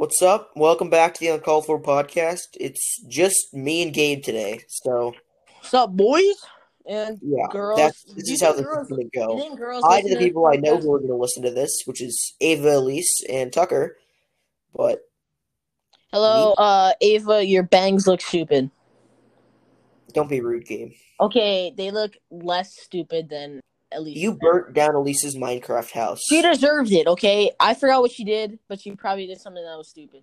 What's up? Welcome back to the Uncalled For podcast. It's just me and Gabe today. So, What's up, boys and yeah, girls? that's, this is how this is girls- going to go. Hi to the people I know who are going to listen to this, which is Ava, Elise, and Tucker. But Hello, uh, Ava. Your bangs look stupid. don't be rude, Gabe. Okay, they look less stupid than least You burnt down Elise's Minecraft house. She deserved it. Okay, I forgot what she did, but she probably did something that was stupid.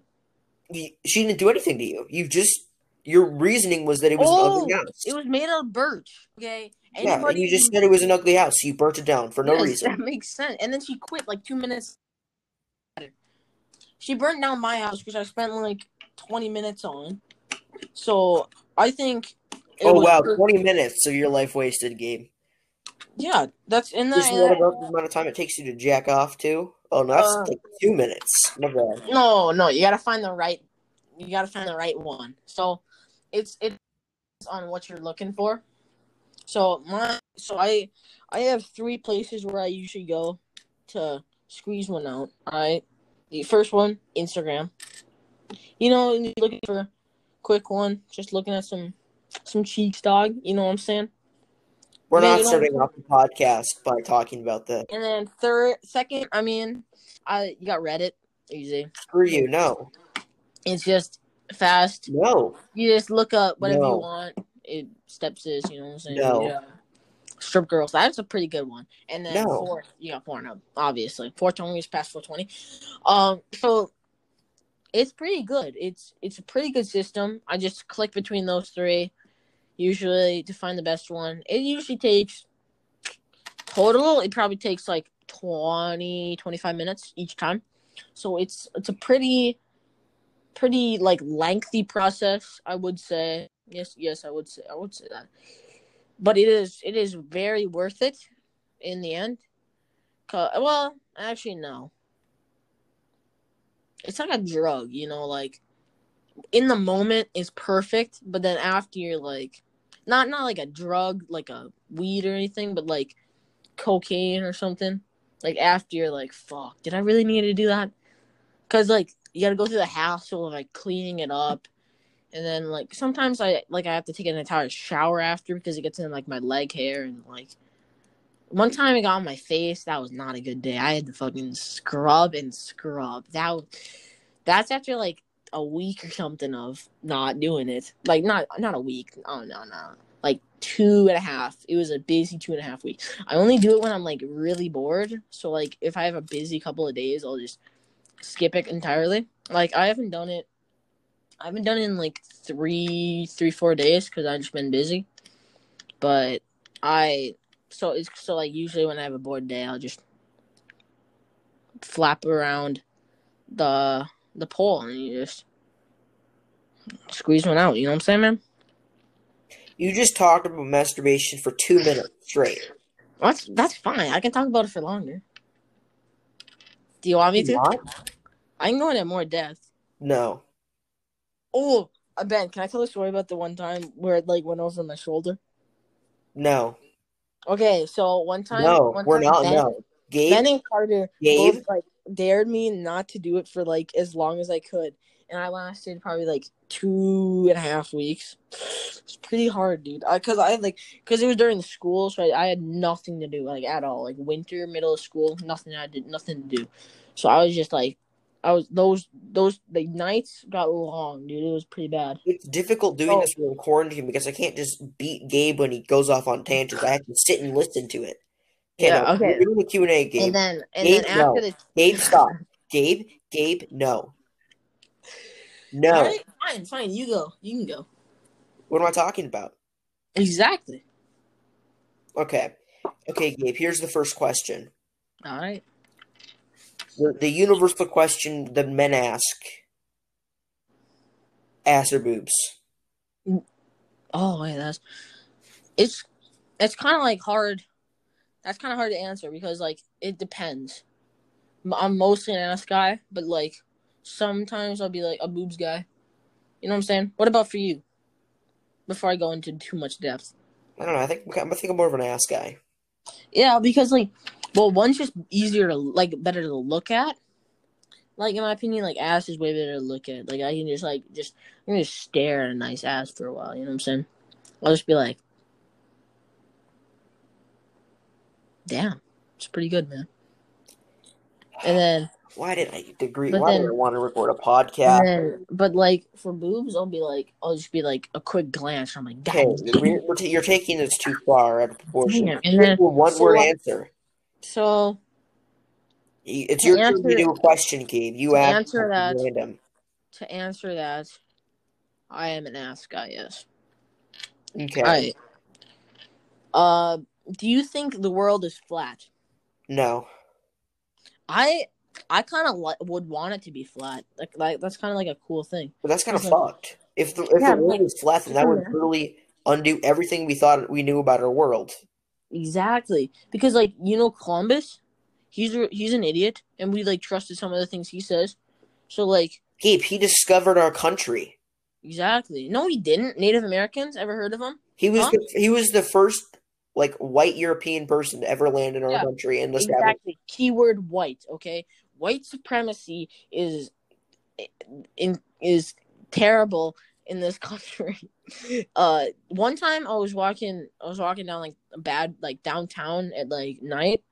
She didn't do anything to you. You just your reasoning was that it was an ugly Oh, house. It was made out of birch. Okay, yeah, and you just who- said it was an ugly house, you burnt it down for no Yes, reason. That makes sense. And then she quit like two minutes. Later. She burnt down my house, which I spent like twenty minutes on. So I think. Oh wow, twenty minutes, of your life wasted, Gabe. Yeah, that's in Isn't the. that about the amount of time it takes you to jack off too? Oh no, that's Uh, like two minutes. Bad. No, no, you gotta find the right. You gotta find the right one. So, it's it's on what you're looking for. So my so I I have three places where I usually go to squeeze one out. All right, the first one Instagram. You know, looking for a quick one, just looking at some some cheeks, dog. You know what I'm saying? We're not starting off the podcast by talking about that. And then third, second, I mean, I you got Reddit, easy. Screw you. No. It's just fast. No. You just look up whatever No. you want. It steps is, you know what I'm saying? No. Yeah. Strip girls. That's a pretty good one. And then No. four, you got Pornhub, obviously. 420 is past 420. Um, so it's pretty good. It's it's a pretty good system. I just click between those three, usually to find the best one. It usually takes total. It probably takes like 20, 25 minutes each time. So it's it's a pretty pretty like lengthy process, I would say. Yes, yes, I would say I would say that. But it is it is very worth it in the end. well, actually no. It's like a drug, you know, like in the moment it's perfect, but then after you're like not not like a drug like a weed or anything, but like cocaine or something. Like after you're like, fuck, did I really need to do that? Cause like you gotta go through the hassle of like cleaning it up, and then like sometimes I like I have to take an entire shower after because it gets in like my leg hair and like one time it got on my face. That was not a good day. I had to fucking scrub and scrub. That was- that's after like a week or something of not doing it. Like not not a week. Oh no no. Like two and a half. It was a busy two and a half weeks. I only do it when I'm like really bored. So like if I have a busy couple of days, I'll just skip it entirely. Like I haven't done it. I haven't done it in like three, three, four days because I've just been busy. But I so it's so like usually when I have a bored day, I'll just flap around the the pole and you just squeeze one out. You know what I'm saying, man? You just talked about masturbation for two minutes straight. That's that's fine. I can talk about it for longer. Do you want me to? What? I can go into more depth. No. Oh, uh, Ben, can I tell a story about the one time where it like went over my shoulder? No. Okay, so one time, No. one We're time not. Ben, No. Gabe. Ben and Carter Gabe. both like dared me not to do it for like as long as I could, and I lasted probably like two and a half weeks. It's pretty hard, dude. I, Because I, like, because it was during the school, so I, I had nothing to do like at all. Like winter, middle of school, nothing. I did nothing to do, so I was just like, I was those those the nights got long, dude. It was pretty bad. It's difficult doing Oh. this when I'm because I can't just beat Gabe when he goes off on tangents. I have to sit and listen to it. Yeah, no, okay. We're doing the Q and A, Gabe. And then and Gabe, then no. after the Gabe, stop. Gabe, Gabe, no. No. Right, fine, fine. You go. You can go. What am I talking about? Exactly. Okay. Okay, Gabe, here's the first question. All right. The, the universal question that men ask ass or boobs? Oh wait, that's it's it's kind of like hard. That's kind of hard to answer because like it depends. I'm mostly an ass guy, but like sometimes I'll be like a boobs guy. You know what I'm saying? What about for you? Before I go into too much depth. I don't know. I think I'm think I'm more of an ass guy. Yeah, because like, well, one's just easier to like, better to look at, like in my opinion, like ass is way better to look at. Like I can just like just I can just stare at a nice ass for a while. You know what I'm saying? I'll just be like, damn, it's pretty good, man. And then, Why did I agree? But Why then- did I want to record a podcast? then, but like for boobs, I'll be like, I'll just be like a quick glance. I'm like, Okay, God, we're, we're you're taking this too far out of proportion. Damn, and then- one so word what- answer. so It's your turn answer- to do a question, Gabe. You ask answer that- random. to answer that, I am an ass guy. Yes. Okay. All right. Uh, do you think the world is flat? No. I I kind of li- would want it to be flat. Like, like that's kind of like a cool thing. But that's kind of Okay. fucked. If the if Yeah, the world like- was flat, then that would Yeah. totally undo everything we thought we knew about our world. Exactly, because like you know Columbus, he's a, he's an idiot, and we like trusted some of the things he says. So like Gabe, he discovered our country. exactly, no, he didn't. Native Americans, ever heard of him? He was Huh? the, he was the first like white European person to ever land in our Yeah, country and establish. Exactly. Keyword white. Okay, white supremacy is in is terrible in this country. Uh, one time I was walking, I was walking down like a bad like downtown at like night,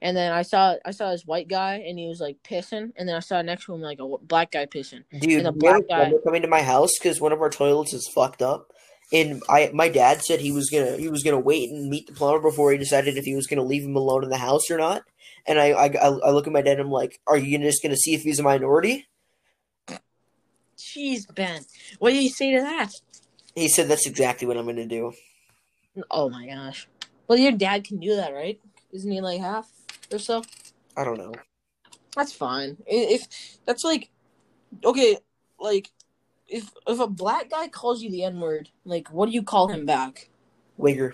and then I saw I saw this white guy and he was like pissing, and then I saw next to him like a black guy pissing. Dude, And a we had black guy- coming to my house because one of our toilets is fucked up, and I my dad said he was gonna he was gonna wait and meet the plumber before he decided if he was gonna leave him alone in the house or not. And I I, I look at my dad and I'm like, are you just gonna see if he's a minority? Jeez, Ben, what do you say to that? He said that's exactly what I'm gonna do. Oh my gosh. Well, your dad can do that, right? Isn't he like half or so? I don't know. That's fine. If that's like okay, like if if a black guy calls you the N word, like what do you call him back? Wigger.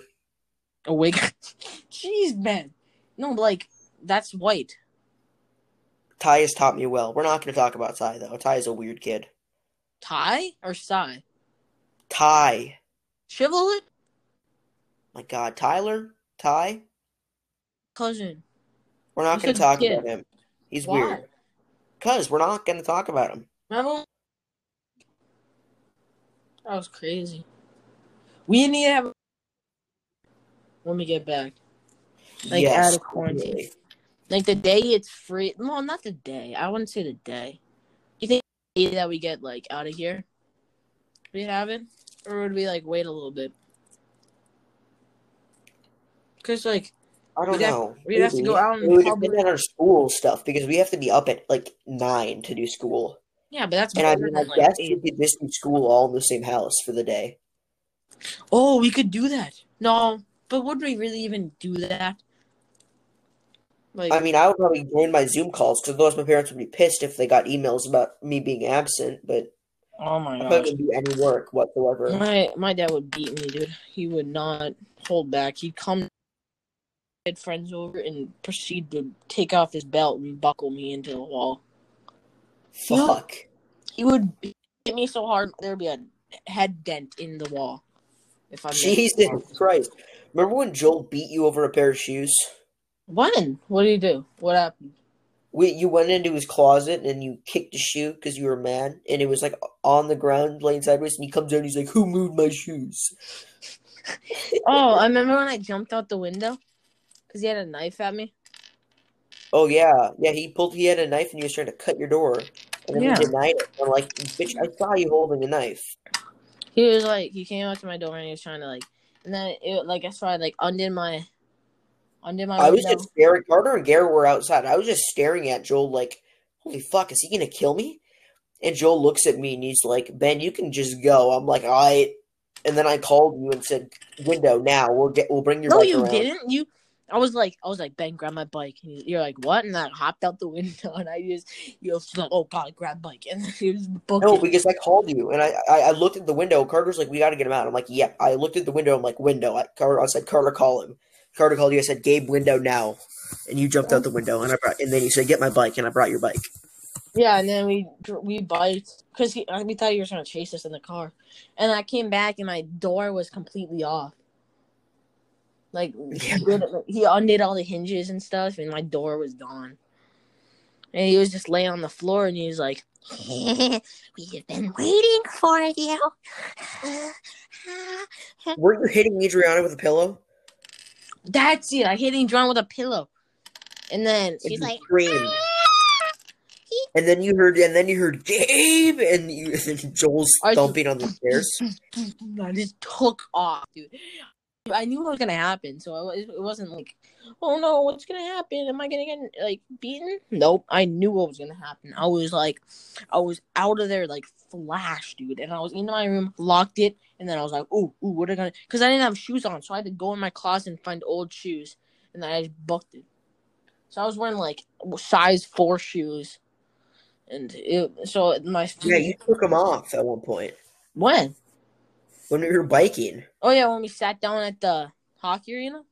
A wigger. Jeez, man. No, like that's white. Ty has taught me well. We're not gonna talk about Ty though. Ty is a weird kid. Ty or Psy? Ty. Chivalry? My God, Tyler, Ty. Cousin. We're not gonna talk kid. about him. He's Why? weird. Cause we're not gonna talk about him. Remember? That was crazy. We need to have when we get back. Like, yes, out of quarantine. definitely. Like the day it's free. Well, not the day. I wouldn't say the day. You think the day that we get like out of here, we have it, or would we like wait a little bit? Cause like I don't We'd have- know. we'd have to go out and. It would public. depend on our school stuff because we have to be up at like nine to do school. yeah, but that's And I mean, I like, guess eight. we could just do school all in the same house for the day. Oh, we could do that. No, but would we really even do that? Like, I mean, I would probably join my Zoom calls because otherwise my parents would be pissed if they got emails about me being absent. But oh my I gosh. couldn't do any work whatsoever. My my dad would beat me, dude. He would not hold back. He'd come had friends over and proceed to take off his belt and buckle me into the wall. Fuck. He would hit me so hard there'd be a head dent in the wall. If I Jesus Christ. Remember when Joel beat you over a pair of shoes? When? What did he do? What happened? We, you went into his closet and you kicked a shoe because you were mad, and it was like on the ground laying sideways. And he comes out and he's like, "Who moved my shoes?" Oh, I remember when I jumped out the window because he had a knife at me. Oh yeah, yeah. He pulled. He had a knife and he was trying to cut your door, and then Yeah. he denied it. I'm like, "Bitch, I saw you holding a knife." He was like, he came up to my door and he was trying to like, and then it like I saw I like undid my, my I was window. just staring. Carter and Garrett were outside. I was just staring at Joel like, "Holy fuck, is he gonna kill me?" And Joel looks at me and he's like, "Ben, you can just go." I'm like, "All right." And then I called you and said, "Window now. We'll get. We'll bring your No, bike you around." didn't. You, I was like, I was like, Ben, grab my bike. And you- you're like, what? And I hopped out the window and I just, you was like, oh god, grab bike. And he was booking. No, because I called you and I, I, I looked at the window. Carter's like, "We got to get him out." I'm like, "Yep." I looked at the window. I'm like, "Window." I, Carter, I said, "Carter, call him." Carter called you. I said, "Gabe, window now." And you jumped out the window, and I brought, and then you said, "Get my bike," and I brought your bike. yeah, and then we we biked because we thought you were trying to chase us in the car, and I came back and my door was completely off. Like Yeah. he, did, he undid all the hinges and stuff, and my door was gone. and he was just laying on the floor, and he was like, "We've been waiting for you." Were you hitting Adriana with a pillow? That's it. I hit Adriana with a pillow, and then she's like, screamed. Ah! And then you heard, and then you heard Gabe, and, you, and Joel's thumping on the stairs. I just took off, dude. I knew what was gonna happen, so it wasn't like, oh no, what's gonna happen? Am I gonna get like beaten? Nope, I knew what was gonna happen. I was like, I was out of there like flash, dude, and I was in my room, locked it, and then I was like, ooh, ooh, what are gonna? Because I didn't have shoes on, so I had to go in my closet and find old shoes, and then I just booked it. So I was wearing like size four shoes, and it, so my Yeah, you took them off at one point when? When we were biking. Oh yeah, when we sat down at the hockey arena,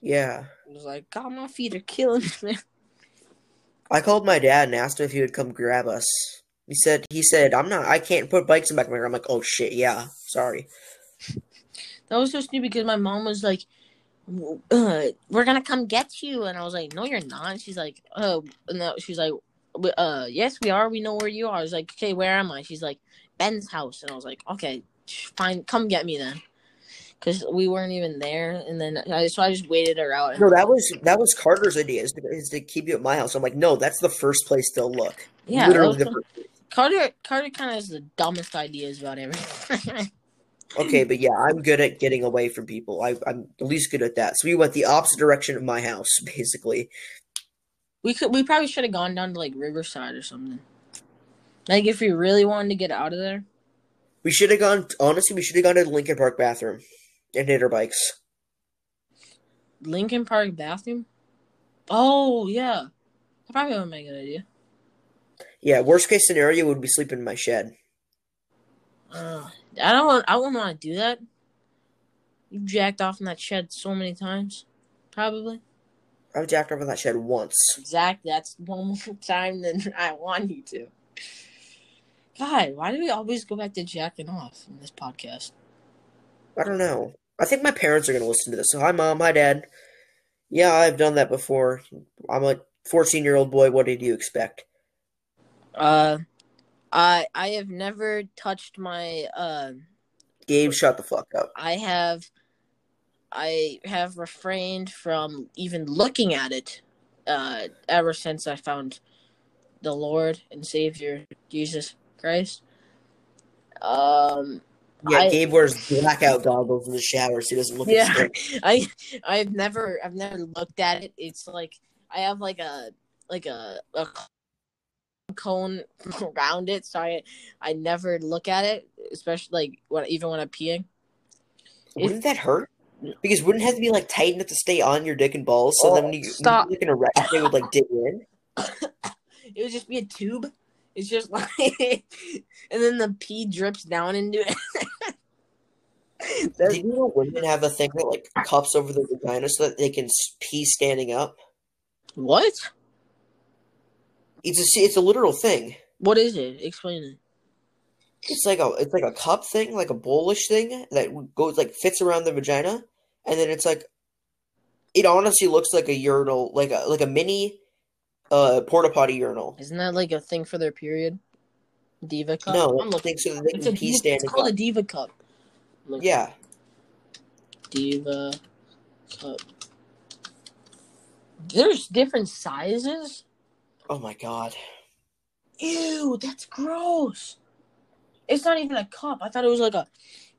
Yeah. I was like, God, my feet are killing me. I called my dad and asked him if he would come grab us. He said, he said, I'm not, I can't put bikes in the back of my car. I'm like, oh shit, yeah, sorry. That was so stupid because my mom was like, uh, "We're gonna come get you," and I was like, "No, you're not." She's like, "Oh," no, she's like, "Uh, yes, we are. We know where you are." I was like, "Okay, where am I?" She's like, "Ben's house," and I was like, "Okay, fine, come get me then," because we weren't even there. And then I so I just waited her out. No, that was that was Carter's idea is to, is to keep you at my house. I'm like, no, that's the first place they'll look. yeah, literally the Carter. Carter kind of has the dumbest ideas about everything. Okay, but yeah, I'm good at getting away from people. I, I'm at least good at that. So we went the opposite direction of my house, basically. We could. We probably should have gone down to like Riverside or something. Like if we really wanted to get out of there. We should have gone. Honestly, we should have gone to the Lincoln Park bathroom and hit our bikes. Lincoln Park bathroom. Oh yeah, that probably would make a good idea. Yeah, worst case scenario would be sleeping in my shed. Uh, I don't. Want, I wouldn't want to do that. You jacked off in that shed so many times, probably. I've jacked off in that shed once. Exactly. That's one more time than I want you to. God, why do we always go back to jacking off in this podcast? I don't know. I think my parents are going to listen to this. So, hi, mom. Hi, dad. Yeah, I've done that before. I'm a 14 year old boy. What did you expect? Uh, I I have never touched my uh. Gabe, shut the fuck up. I have I have refrained from even looking at it uh ever since I found the Lord and Savior Jesus Christ. Um Yeah, I- Gabe wears blackout goggles in the shower so he doesn't look Yeah. at. I I've never I've never looked at it. It's like I have like a like a, a cone around it, so I I never look at it, especially like when even when I'm peeing. Wouldn't that hurt? Because wouldn't it have to be like tight enough to stay on your dick and balls so Oh, then when you, stop. when you look in a they would like dig in? It would just be a tube. It's just like, and then the pee drips down into it. Did you know women have a thing that like cups over their vagina so that they can pee standing up? what? It's a it's a literal thing. What is it? Explain it. It's like a it's like a cup thing, like a bowlish thing that goes like fits around the vagina, and then it's like it honestly looks like a urinal, like a like a mini uh porta potty urinal. Isn't that like a thing for their period? Diva cup. No, I'm looking. so they It's, a pee diva, standing it's called a diva cup. Look, Yeah, diva cup. There's different sizes. Oh my god. Ew, that's gross. It's not even a cup. I thought it was like a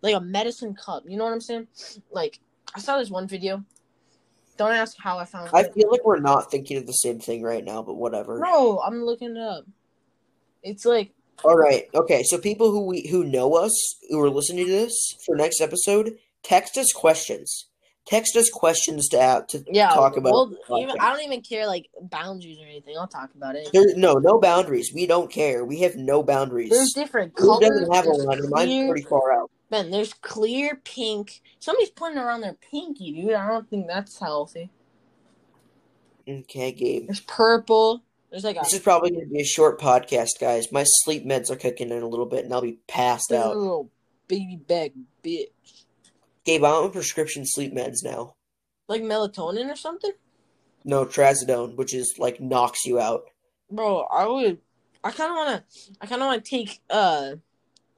like a medicine cup. You know what I'm saying? Like I saw this one video. Don't ask how I found I it. feel like we're not thinking of the same thing right now, but whatever. No, I'm looking it up. It's like All right. Okay. So people who we who know us who are listening to this for next episode, text us questions. Text us questions to add to yeah. talk about. Well, even. I don't even care like boundaries or anything. I'll talk about it. There, no, no boundaries. We don't care. We have no boundaries. There's different Who doesn't have one? Mine's pretty far out. Man, there's clear pink. Somebody's putting around their pinky, dude. I don't think that's healthy. Okay, Gabe. There's purple. There's like a This is probably going to be a short podcast, guys. My sleep meds are kicking in a little bit, and I'll be passed out. little baby back bitch. Gabe, I'm on prescription sleep meds now. Like melatonin or something? No, trazodone, which is like knocks you out. bro, I would. I kind of want to. I kind of want to take uh,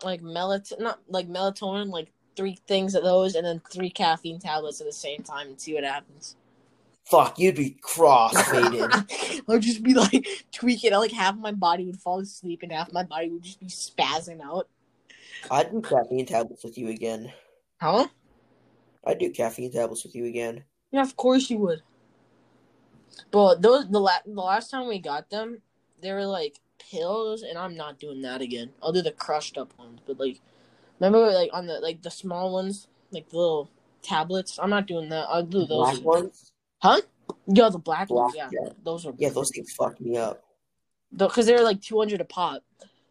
like melatonin, not like melatonin, like three things of those, and then three caffeine tablets at the same time, and see what happens. Fuck, you'd be cross-faded. I'd just be like tweaking. Like half my body would fall asleep, and half my body would just be spazzing out. I'd do caffeine tablets with you again. Huh? I'd do caffeine tablets with you again. Yeah, of course you would. But those the la- the last time we got them, they were like pills, and I'm not doing that again. I'll do the crushed up ones, but like, remember like on the like the small ones, like the little tablets. I'm not doing that. I'll do those. Black ones? Huh? Yeah, the black, Black, ones. Yeah, yeah. those are Yeah, those things fucked me up. because they're like 200 a pop.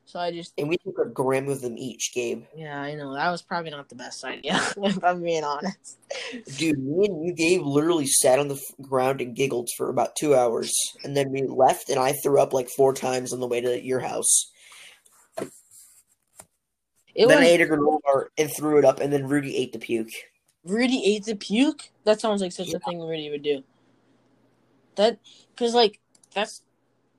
So I just And we took a gram of them each, Gabe. yeah, I know that was probably not the best idea if I'm being honest. Dude, me and you, Gabe, literally sat on the f- ground and giggled for about two hours. And then we left, and I threw up like four times on the way to your house. It then I ate a granola bar and threw it up, and then Rudy ate the puke. Rudy ate the puke. That sounds like such a thing Rudy would do. That because like that's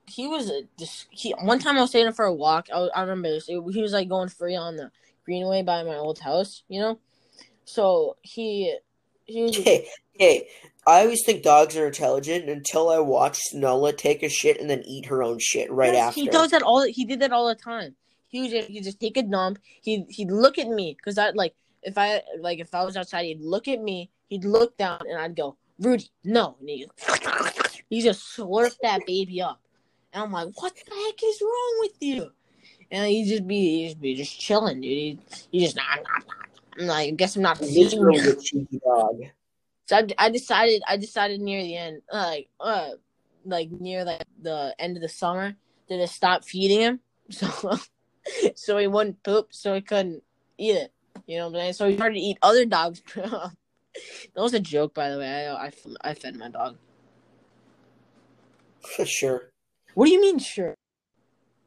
he was a dis- he. One time I was taking him for a walk. I, I remember this. It- he was like going free on the greenway by my old house. You know, so he he was Okay, okay. I always think dogs are intelligent until I watched Nola take a shit and then eat her own shit right Yes, after. He does that all. He did that all the time. He would just, he'd just take a dump. He he'd look at me because I like if I like if I was outside, he'd look at me. He'd look down, and I'd go, Rudy, no. And he he just slurped that baby up, and I'm like, what the heck is wrong with you? And he just be he just be just chilling, dude. He, he just nah, nah, nah. I'm like, I guess I'm not girl you. cheeky dog. So I, I decided I decided near the end, like uh, like near like the end of the summer, to just stop feeding him, so so he wouldn't poop, so he couldn't eat it. You know what I'm saying? So he started to eat other dogs. that was a joke, by the way. I, I I fed my dog. For sure. What do you mean, sure?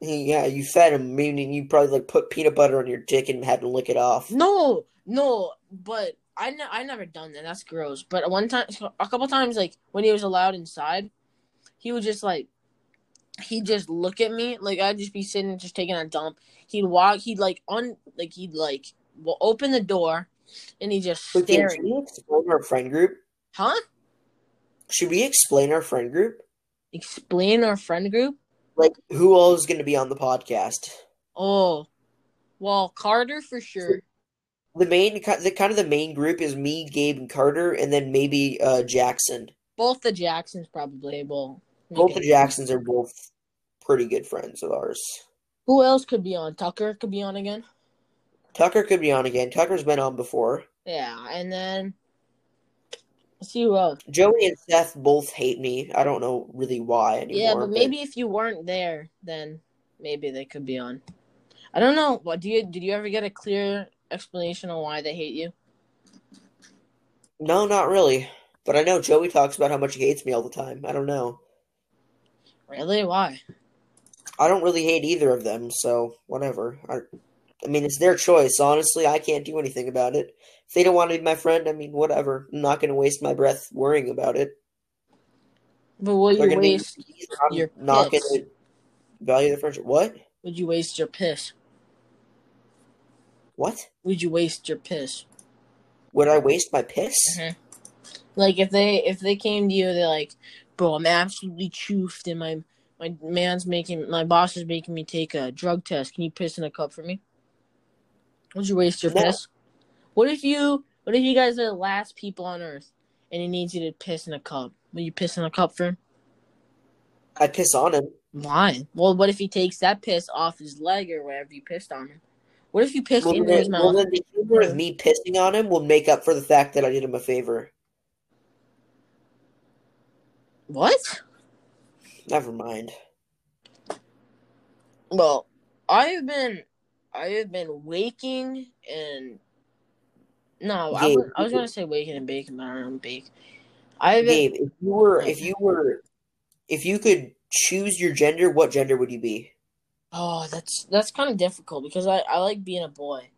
Mm, yeah, you fed him, meaning you probably like put peanut butter on your dick and had to lick it off. No, no, but I ne- I never done that. That's gross. But one time, a couple times, like when he was allowed inside, he would just like he'd just look at me like I'd just be sitting just taking a dump. He'd walk. He'd like on like he'd like will open the door, and he just Okay, stare. should we explain our friend group? Huh? Should we explain our friend group? Explain our friend group. Like who all is going to be on the podcast? Oh, well, Carter for sure. The main, the kind of the main group is me, Gabe, and Carter, and then maybe uh, Jackson. Both the Jacksons probably will. Both the Jacksons are both pretty good friends of ours. Who else could be on? Tucker could be on again. Tucker could be on again. Tucker's been on before. Yeah, and then who else. Joey and Seth both hate me. I don't know really why anymore. Yeah, but maybe if you weren't there, then maybe they could be on. I don't know. What do you did you ever get a clear explanation on why they hate you? no, not really. But I know Joey talks about how much he hates me all the time. I don't know. Really? Why? I don't really hate either of them, so whatever. I, I mean, it's their choice. Honestly, I can't do anything about it. If they don't want to be my friend, I mean, whatever. I'm not going to waste my breath worrying about it. But will you be. waste? I'm your not going to value the friendship. What? Would you waste your piss? What? Would you waste your piss? Would I waste my piss? Mhm. Like if they if they came to you, they're like, "Bro, I'm absolutely choofed, and my my man's making my boss is making me take a drug test. Can you piss in a cup for me?" Would you waste your No. piss? What if you What if you guys are the last people on Earth, and he needs you to piss in a cup? Will you piss in a cup for him? I piss on him. Why? Well, what if he takes that piss off his leg or wherever you pissed on him? What if you pissed Well, into his mouth? well, then the humor of me pissing on him will make up for the fact that I did him a favor. what? Never mind. Well, I have been, I have been waking and no, I Gabe, was, I was gonna say waking and I don't bake. I've Gabe, if you were, if you were, if you could choose your gender, what gender would you be? oh, that's that's kind of difficult because I I like being a boy,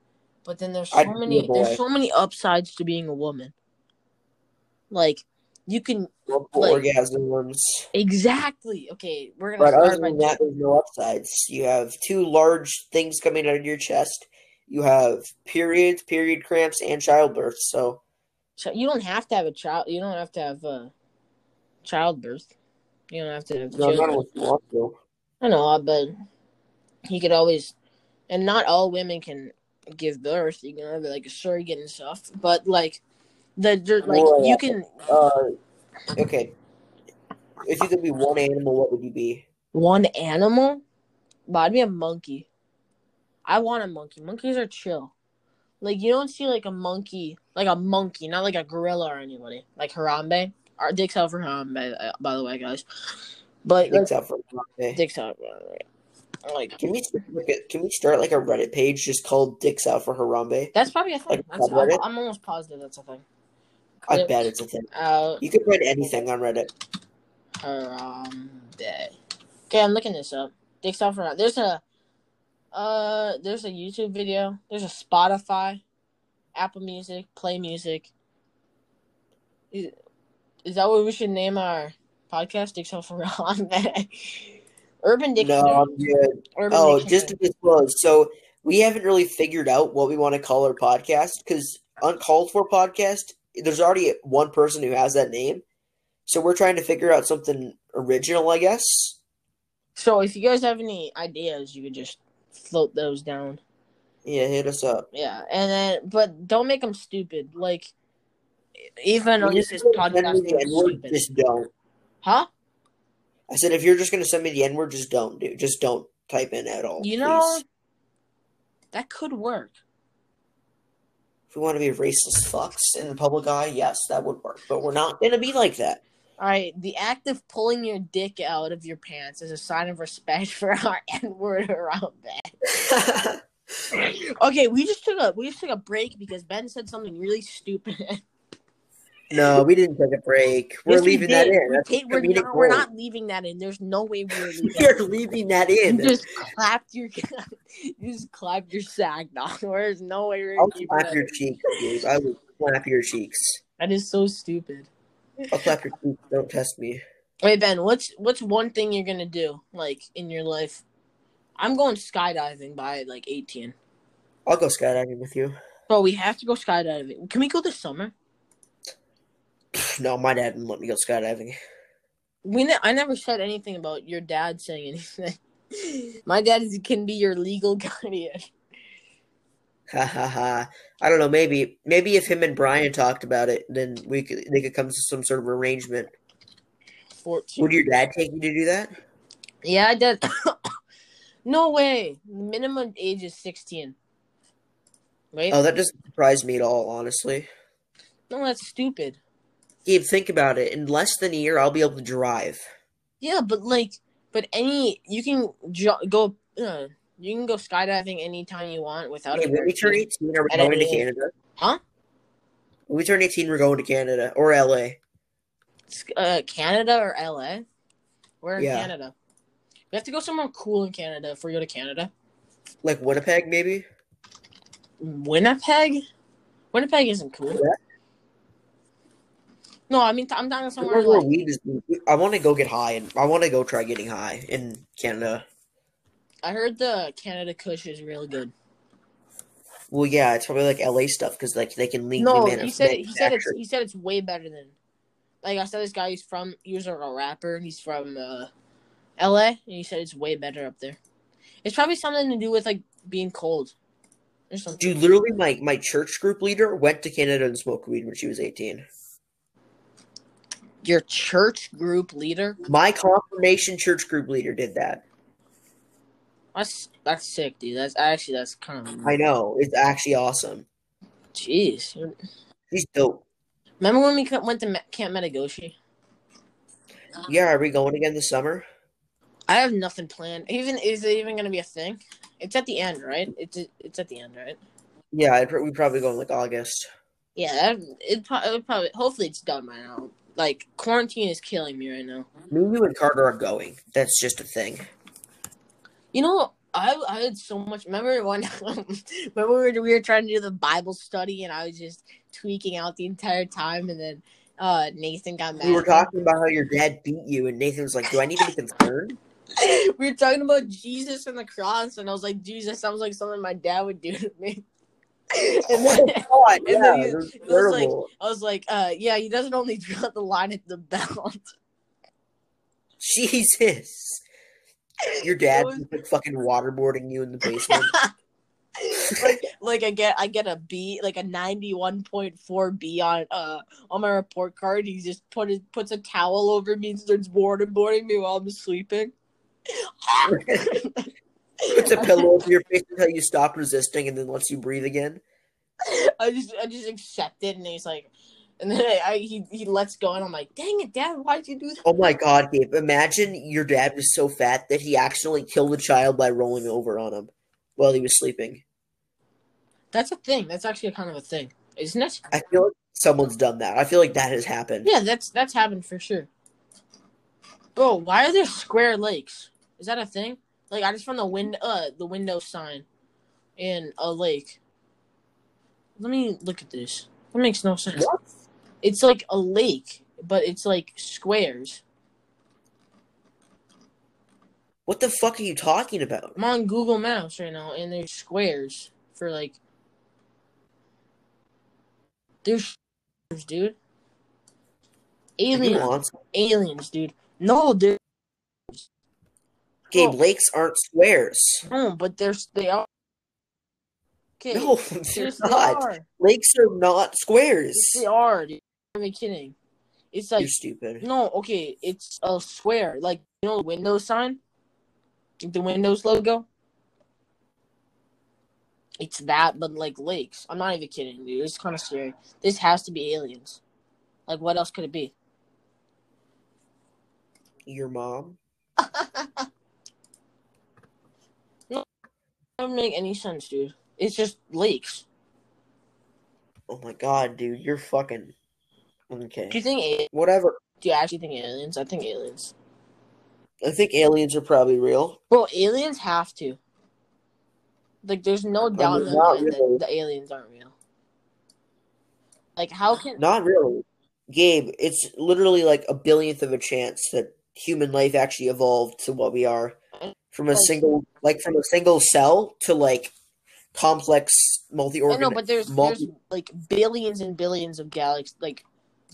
but then there's so I'd many there's so many upsides to being a woman. Like you can multiple like- orgasms. exactly. Okay, we're gonna But other than that, there's no upsides. You have two large things coming out of your chest. You have periods, period cramps, and childbirth. So So you don't have to have a child. You don't have to have a childbirth. You don't have to have no, children. want to. I know, but you could always, and not all women can give birth. You can have like a surrogate and stuff. But like the like Well, you can Uh, okay. If you could be one animal, what would you be? one animal. But I'd be a monkey. I want a monkey. Monkeys are chill. Like you don't see like a monkey, like a monkey, not like a gorilla or anybody, like Harambe. Our dicks out for Harambe, uh, by the way, guys. But like, Except for okay. dicks out. Like Can we can we start like a Reddit page just called "Dicks Out for Harambe"? that's probably a thing. Like That's, I'm. I'm almost positive that's a thing. I bet it's a thing. Uh, You could write anything on Reddit. Harambe. Okay, I'm looking this up. Dicks out for there's a uh there's a YouTube video. There's a Spotify, Apple Music, Play Music. Is, is that what we should name our podcast? Out for Harambe. Urban Dictionary. No, I'm good. Urban Oh, Dictionary. just to disclose, so we haven't really figured out what we want to call our podcast because uncalled for podcast. There's already one person who has that name, so we're trying to figure out something original, I guess. So if you guys have any ideas, you could just float those down. Yeah, hit us up. Yeah, and then but don't make them stupid. Like even on this send podcast, the N-word, stupid. just don't. huh? I said if you're just gonna send me the N word, just don't do. Just don't type in at all. You please. know, that could work. if we want to be racist fucks in the public eye, yes, that would work. But we're not gonna be like that. All right, the act of pulling your dick out of your pants is a sign of respect for our N word around Ben. Okay, we just took a we just took a break because Ben said something really stupid. no, we didn't take a break. We're Yes, we leaving that in. We take, we're, not, we're not leaving that in. There's no way we're leaving. We're leaving that in. You just clapped your you just clapped your sack down. There's no way we're I'll keeping clap your in. cheeks, dude. I will clap your cheeks. That is so stupid. I'll clap your cheeks. Don't test me. Wait, Ben, what's what's one thing you're gonna do like in your life? I'm going skydiving by like 18. I'll go skydiving with you. Bro, we have to go skydiving. Can we go this summer? No, my dad didn't let me go skydiving. We ne- I never said anything about your dad saying anything. My dad is, can be your legal guardian. Ha ha ha. I don't know. Maybe, maybe if him and Brian talked about it, then we could they could come to some sort of arrangement. 14. Would your dad take you to do that? Yeah, I did. no way. Minimum age is 16. Right? Oh, that doesn't surprise me at all, honestly. no, that's stupid. Gabe, think about it. In less than a year, I'll be able to drive. Yeah, but like, but any you can jo- go. Uh, you can go skydiving anytime you want without Hey, a when we turn 18, are we going to any. Canada? Huh? When we turn 18, we're going to Canada or LA. Uh, Canada or LA? We're in Yeah. Canada. We have to go somewhere cool in Canada if we go to Canada. Like Winnipeg, maybe? Winnipeg? Winnipeg isn't cool. Yeah. No, I mean I'm talking somewhere Somewhere where like weed is. I want to go get high, and I want to go try getting high in Canada. I heard the Canada Kush is really good. Well, yeah, it's probably like LA stuff because like they can legally No, manuf- he said he said it's he said it's way better than. Like I said, this guy he's from he was a rapper. He's from uh, L.A. and he said it's way better up there. It's probably something to do with like being cold or something. Dude, literally, my my church group leader went to Canada and smoked weed when she was 18. Your church group leader. My confirmation church group leader did that. That's that's sick, dude. That's actually that's kind of. I know. It's actually awesome. Jeez. He's dope. Remember when we went to Camp Metigoshe? Yeah, are we going again this summer? I have nothing planned. Even is it even gonna be a thing? It's at the end, right? It's it's at the end, right? Yeah, pr- we probably go in like August. Yeah, it, it probably. Hopefully, it's done by now. Like quarantine is killing me right now. Me, you, and Carter are going. That's just a thing. You know, I I had so much. Remember when? remember when we were trying to do the Bible study and I was just tweaking out the entire time, and then uh, Nathan got mad. We were talking about how your dad beat you, and Nathan was like, "Do I need to be concerned?" we were talking about Jesus and the cross, and I was like, Jesus sounds like something my dad would do to me. and then Oh, And yeah, then he- it was was like- I was like, uh, yeah, he doesn't only draw the line at the belt. Jesus, your dad was- like fucking waterboarding you in the basement. like, like I get, I get a B, like a ninety-one point four B on, uh, on my report card. He just put it, puts a towel over me and starts waterboarding me while I'm sleeping. Puts a pillow over your face until you stop resisting, and then lets you breathe again. I just, I just accept it, and he's like, and then I, I he, he lets go, and I'm like, dang it, Dad, why'd you do that? Oh my god, Gabe! Imagine your dad was so fat that he accidentally killed a child by rolling over on him while he was sleeping. That's a thing. That's actually a kind of a thing, isn't it? I feel like someone's done that. I feel like that has happened. Yeah, that's that's happened for sure. Bro, why are there square lakes? Is that a thing? Like I just found the wind uh the window sign in a lake. Let me look at this. That makes no sense. What? It's like a lake, but it's like squares. What the fuck are you talking about? I'm on Google Maps right now and there's squares for like there's squares, dude. Aliens, aliens, dude. No, dude. Gabe, Bro. lakes aren't squares. No, but there's they are. Okay. No, they're yes, they not. are. Lakes are not squares. Yes, they are. Dude. I'm not kidding. It's like You're stupid. no, okay. It's a square, like you know, the Windows sign, the Windows logo. It's that, but like lakes. I'm not even kidding, dude. It's kind of scary. This has to be aliens. Like, what else could it be? Your mom? no, doesn't make any sense, dude. It's just lakes. Oh my god, dude, you're fucking Do you okay. think? a- Whatever. Do you actually think aliens? I think aliens. I think aliens are probably real. Well, aliens have to. Like, there's no doubt my not really. that the aliens aren't real. Like, how can? Not really. Gabe, it's literally like a billionth of a chance that human life actually evolved to what we are. From a single like from a single cell to like complex multi I organ know, but there's multi- there's like billions and billions of galaxies, like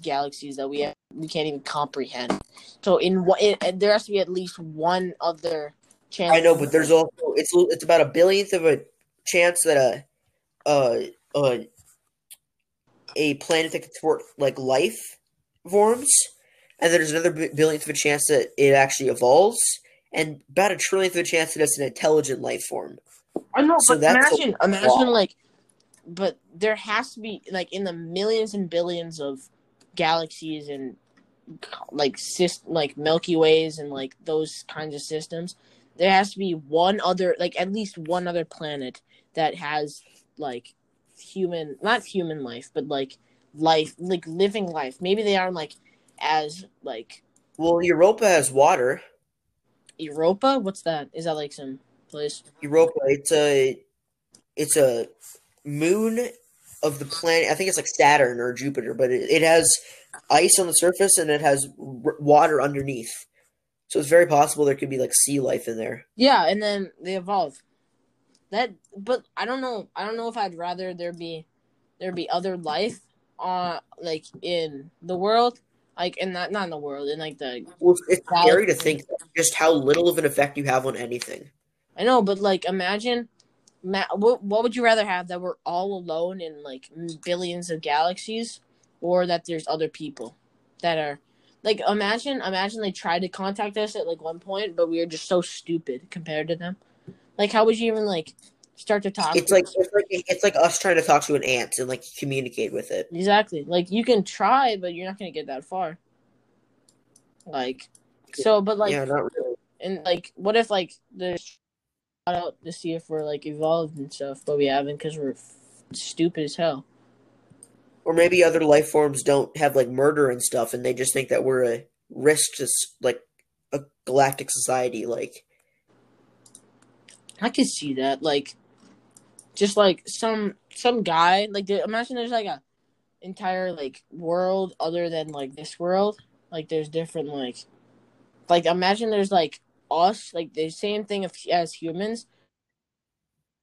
galaxies that we have, we can't even comprehend. So in what there has to be at least one other chance. I know, but there's also it's it's about a billionth of a chance that a a uh a planet that can support like life forms, and there's another billionth of a chance that it actually evolves, and about a trillionth of a chance that it's an intelligent life form. I know, So but that's imagine, imagine like, but there has to be like in the millions and billions of galaxies and like syst- like Milky Ways and like those kinds of systems. There has to be one other, like at least one other planet that has like human, not human life, but like life, like living life. Maybe they aren't like as like Well, Europa has water. Europa. What's that? Is that like some place? Europa, it's a it's a moon of the planet. I think it's like Saturn or Jupiter, but it, it has ice on the surface and it has r- water underneath. So it's very possible there could be like sea life in there. Yeah, and then they evolve. That, but I don't know. I don't know if I'd rather there be there be other life, uh, like in the world, like in not not in the world, in like the. Well, it's scary to think just how little of an effect you have on anything. I know, but like imagine, ma- what what would you rather have that we're all alone in like billions of galaxies, or that there's other people that are. Like imagine, imagine they tried to contact us at like one point, but we were just so stupid compared to them. Like, how would you even like start to talk? It's to like us? it's like it's like us trying to talk to an ant and like communicate with it. Exactly. Like you can try, but you're not gonna get that far. Like, so, but like, yeah, not really. and like, what if like there's out to see if we're like evolved and stuff, but we haven't because we're f- stupid as hell. Or maybe other life forms don't have like murder and stuff, and they just think that we're a risk to like a galactic society. Like, I could see that. Like, just like some some guy. Like, imagine there's like a entire like world other than like this world. Like there's different like like imagine there's like us like the same thing of, as humans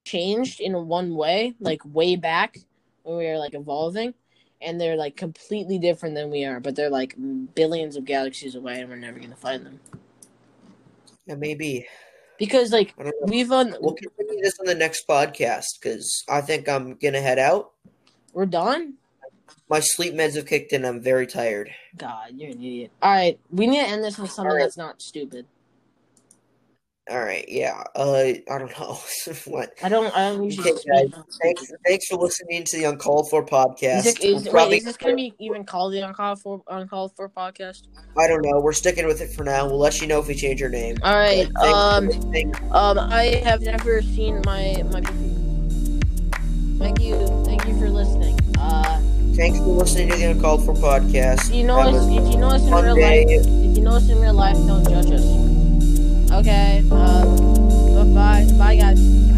changed in one way like way back when we were like evolving and they're like completely different than we are but they're like billions of galaxies away and we're never gonna find them Yeah, maybe. because like I don't know. we've on We'll continue this on the next podcast because I think I'm gonna head out. we're done My sleep meds have kicked in. I'm very tired. god you're an idiot all right we need to end this with something right. that's not stupid All right, yeah. Uh, I don't know what. i don't i don't usually Okay, Thanks, thanks for listening to the Uncalled For podcast. Is, it, is, probably- wait, is this gonna be even called the uncalled for uncalled for podcast? I don't know. We're sticking with it for now. We'll let you know if we change our name. All right. But thanks for Um. Um. I have never seen my my. Thank you. Thank you for listening. Uh. Thanks for listening to the Uncalled For podcast. If you know us, if you know us in real life, if you know us in real life, don't judge us. Okay. Um. Bye. Bye, guys.